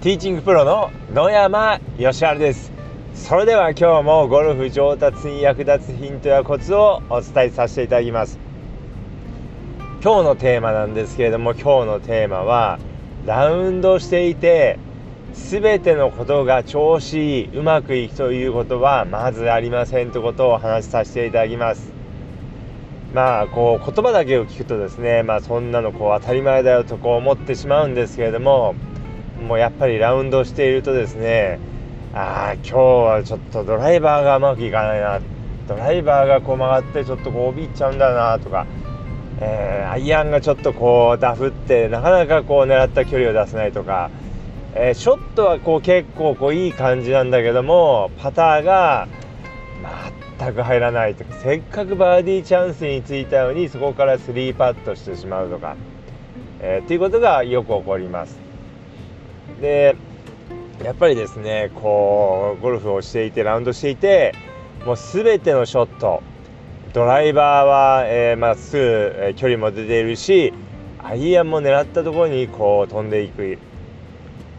ティーチングプロの野山義晴です。それでは今日もゴルフ上達に役立つヒントやコツをお伝えさせていただきます。今日のテーマなんですけれども今日のテーマはラウンドしていて全てのことが調子いいうまくいくということはまずありませんということをお話しさせていただきます。まあこう言葉だけを聞くとですねまあそんなのこう当たり前だよとこう思ってしまうんですけれどももうやっぱりラウンドしているとですねああ今日はちょっとドライバーがうまくいかないなドライバーがこう曲がってちょっとこう帯いっちゃうんだなとか、えー、アイアンがちょっとこうダフってなかなかこう狙った距離を出せないとか、えー、ショットはこう結構こういい感じなんだけどもパターが全く入らないとかせっかくバーディーチャンスについたのにそこから3パットしてしまうとか、えー、っていうことがよく起こります。でやっぱりですねこうゴルフをしていてラウンドしていてもう全てのショットドライバーは、えー、まっすぐ、え距離も出ているしアイアンも狙ったところにこう飛んでいく。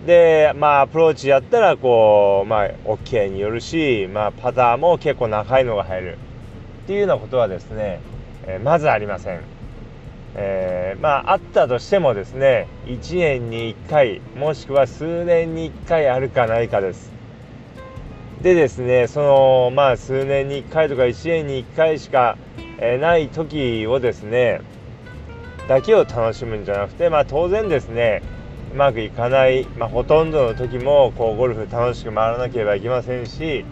でまあアプローチやったらこうまあ OK によるし、まあ、パターも結構長いのが入る。っていうようなことはですね、えー、まずありません、えー、まああったとしてもですね1年に1回もしくは数年に1回あるかないかです。でですねそのまあ数年に1回とか1年に1回しか、えー、ない時をですねだけを楽しむんじゃなくてまあ当然ですねうまくいかない、まあ、ほとんどの時もこうゴルフ楽しく回らなければいけませんし、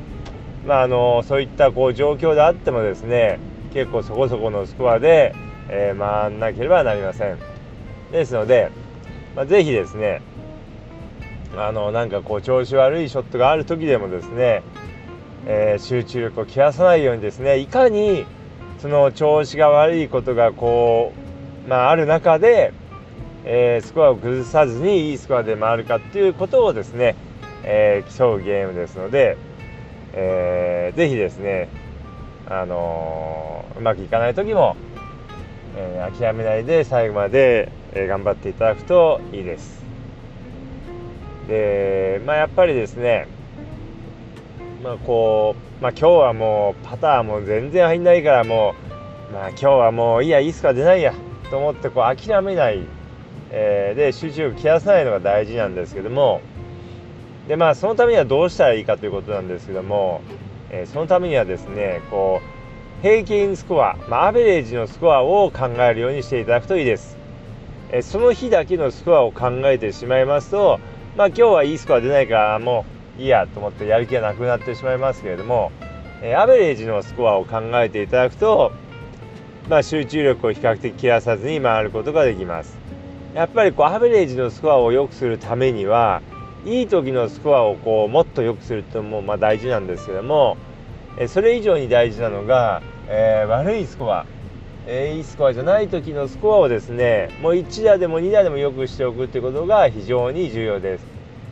まあ、あのそういったこう状況であってもですね結構そこそこのスコアで、えー、回らなければなりません。ですので、まあ、ぜひですねあのなんかこう調子悪いショットがある時でもですね、えー、集中力を切らさないようにですねいかにその調子が悪いことがこう、まあ、ある中でえー、スコアを崩さずにいいスコアで回るかっていうことをですね、えー、競うゲームですので、えー、ぜひですね、あの、うまくいかない時も、え、諦めないで最後まで、え、頑張っていただくといいです。で、まあ、やっぱりですね、まあこうまあ、今日はもうパターも全然入んないからもう、まあ、今日はもういいやいいスコア出ないやと思ってこう諦めないえー、で集中力切らさないのが大事なんですけどもでまあそのためにはどうしたらいいかということなんですけども、えー、そのためにはですねこう平均スコア、まあ、アベレージのスコアを考えるようにしていただくといいです、え、その日だけのスコアを考えてしまいますとまあ今日はいいスコア出ないからもういいやと思ってやる気がなくなってしまいますけれども、えアベレージのスコアを考えていただくとまあ、集中力を比較的切らさずに回ることができます。やっぱりこうアベレージのスコアを良くするためにはいい時のスコアをこうもっと良くするってのもまあ大事なんですけどもえそれ以上に大事なのが、えー、悪いスコア、えー、いいスコアじゃない時のスコアをですねもう1打でも2打でも良くしておくってことが非常に重要です。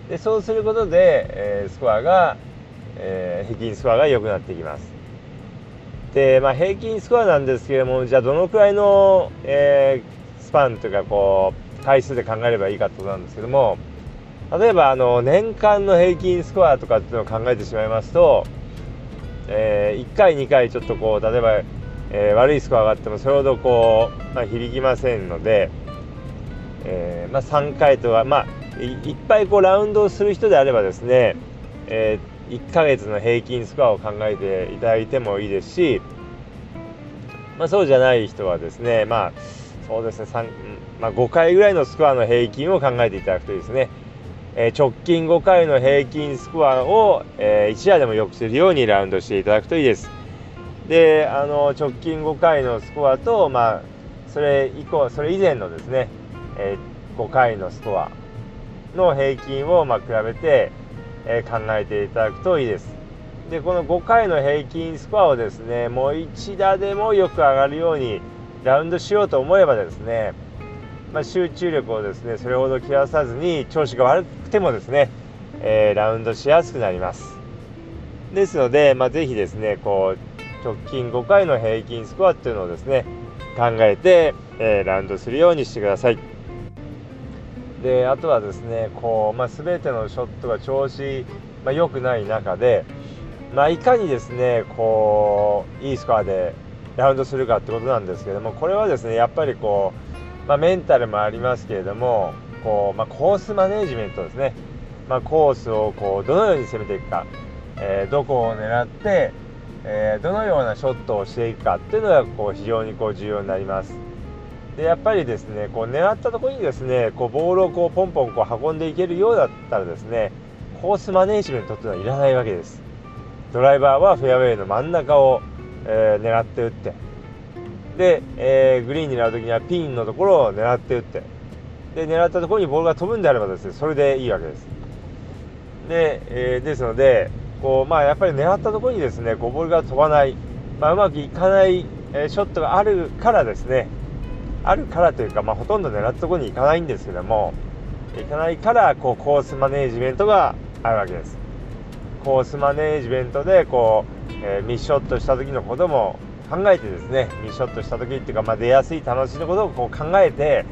でそうすることで、えー、スコアが、え平均スコアが良くなってきます。で、まあ、平均スコアなんですけれどもじゃあどのくらいの、えスパンというかこう回数で考えればいいかってことなんですけども例えばあの年間の平均スコアとかっていうのを考えてしまいますと、えー、1回2回ちょっとこう例えば、えー、悪いスコアがあってもそれほどこう、まあ、響きませんので、えー、まあ、3回とかまあいっぱいこうラウンドをする人であればですね、え1ヶ月の平均スコアを考えていただいてもいいですし、まあ、そうじゃない人はですねまあそうですね3、ま、5回ぐらいのスコアの平均を考えていただくといいですね、え、直近5回の平均スコアを、え、1夜でも良くするようにラウンドしていただくといいです。で、あの直近5回のスコアと、まあ、それ以降、それ以前のですね、え、5回のスコアの平均を、ま、比べて、え、考えていただくといいです。で、この5回の平均スコアをですね、もう1打でもよく上がるように、ラウンドしようと思えばですね、まあ、集中力をですねそれほど切らさずに調子が悪くてもですね、えー、ラウンドしやすくなります。ですので、まあ、ぜひですねこう直近5回の平均スコアっていうのをですね考えて、えー、ラウンドするようにしてください。であとはですねこう、まあ、全てのショットが調子、まあ、良くない中で、まあ、いかにですねこういいスコアでラウンドするかってことなんですけどもこれはですねやっぱりこう、まあ、メンタルもありますけれどもこう、まあ、コースマネジメントですね、まあ、コースをこうどのように攻めていくか、えー、どこを狙って、えー、どのようなショットをしていくかっていうのがこう非常にこう重要になります。でやっぱりですねこう狙ったところにですねこうボールをこうポンポンこう運んでいけるようだったらですねコースマネジメントっていうのはいらないわけです。ドライバーはフェアウェイの真ん中を、えー、狙って打ってで、えー、グリーンになる時にはピンのところを狙って打って。で狙ったところにボールが飛ぶんであればですねそれでいいわけです。で、えー、ですのでこうまあやっぱり狙ったところにですねこうボールが飛ばない、まあ、うまくいかない、えー、ショットがあるからですねあるからというか、まあ、ほとんど狙ったところに行かないんですけども行かないからこうコースマネージメントがあるわけです。コースマネージメントでこう、えー、ミッショットした時のことも考えてですねミッショットした時っていうか、まあ、出やすい楽しいのことをこう考えて、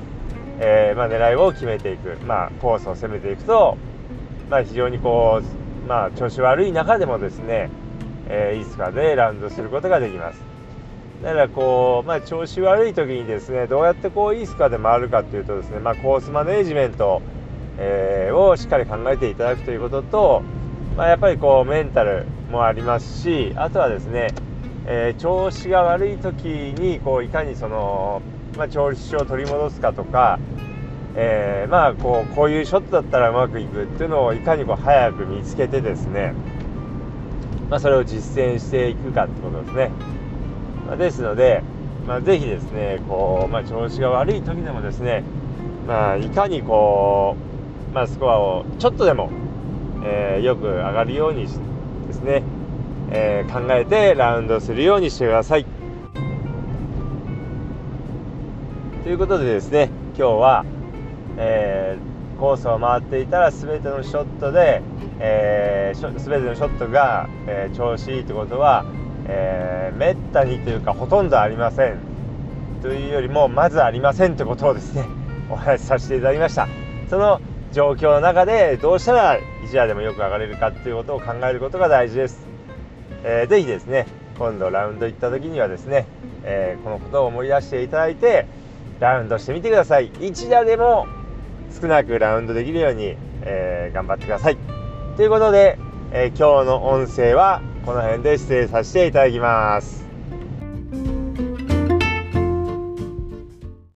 えー、まあ、狙いを決めていく、まあ、コースを攻めていくと、まあ、非常にこう、まあ、調子悪い中でもですね、えー、いつかでラウンドすることができます。だからこう、まあ、調子悪い時にですねどうやってこういいスコアで回るかっていうとですね、まあ、コースマネージメント、えー、をしっかり考えていただくということと、まあ、やっぱりこうメンタルもありますしあとはですね、えー、調子が悪い時にこういかにその、まあ、調子を取り戻すかとか、えー、まあこうこういうショットだったらうまくいくっていうのをいかにこう早く見つけてですね、まあ、それを実践していくかってことですね。まあ、ですので、まあ、ぜひですねこう、まあ、調子が悪い時でもですね、まあ、いかにこう、まあ、スコアをちょっとでもえー、よく上がるようにですね、えー、考えてラウンドするようにしてください。ということでですね今日は、えー、コースを回っていたら全てのショットで、えー、全てのショットが、えー、調子いいということは、えー、めったにというかほとんどありませんというよりもまずありませんということをですね お話しさせていただきました。その状況の中でどうしたら1打でもよく上がれるかっていうことを考えることが大事です。えー、ぜひですね今度ラウンド行った時にはですね、えー、このことを思い出していただいてラウンドしてみてください。1打でも少なくラウンドできるように、えー、頑張ってください。ということで、え今日の音声はこの辺で失礼させていただきます。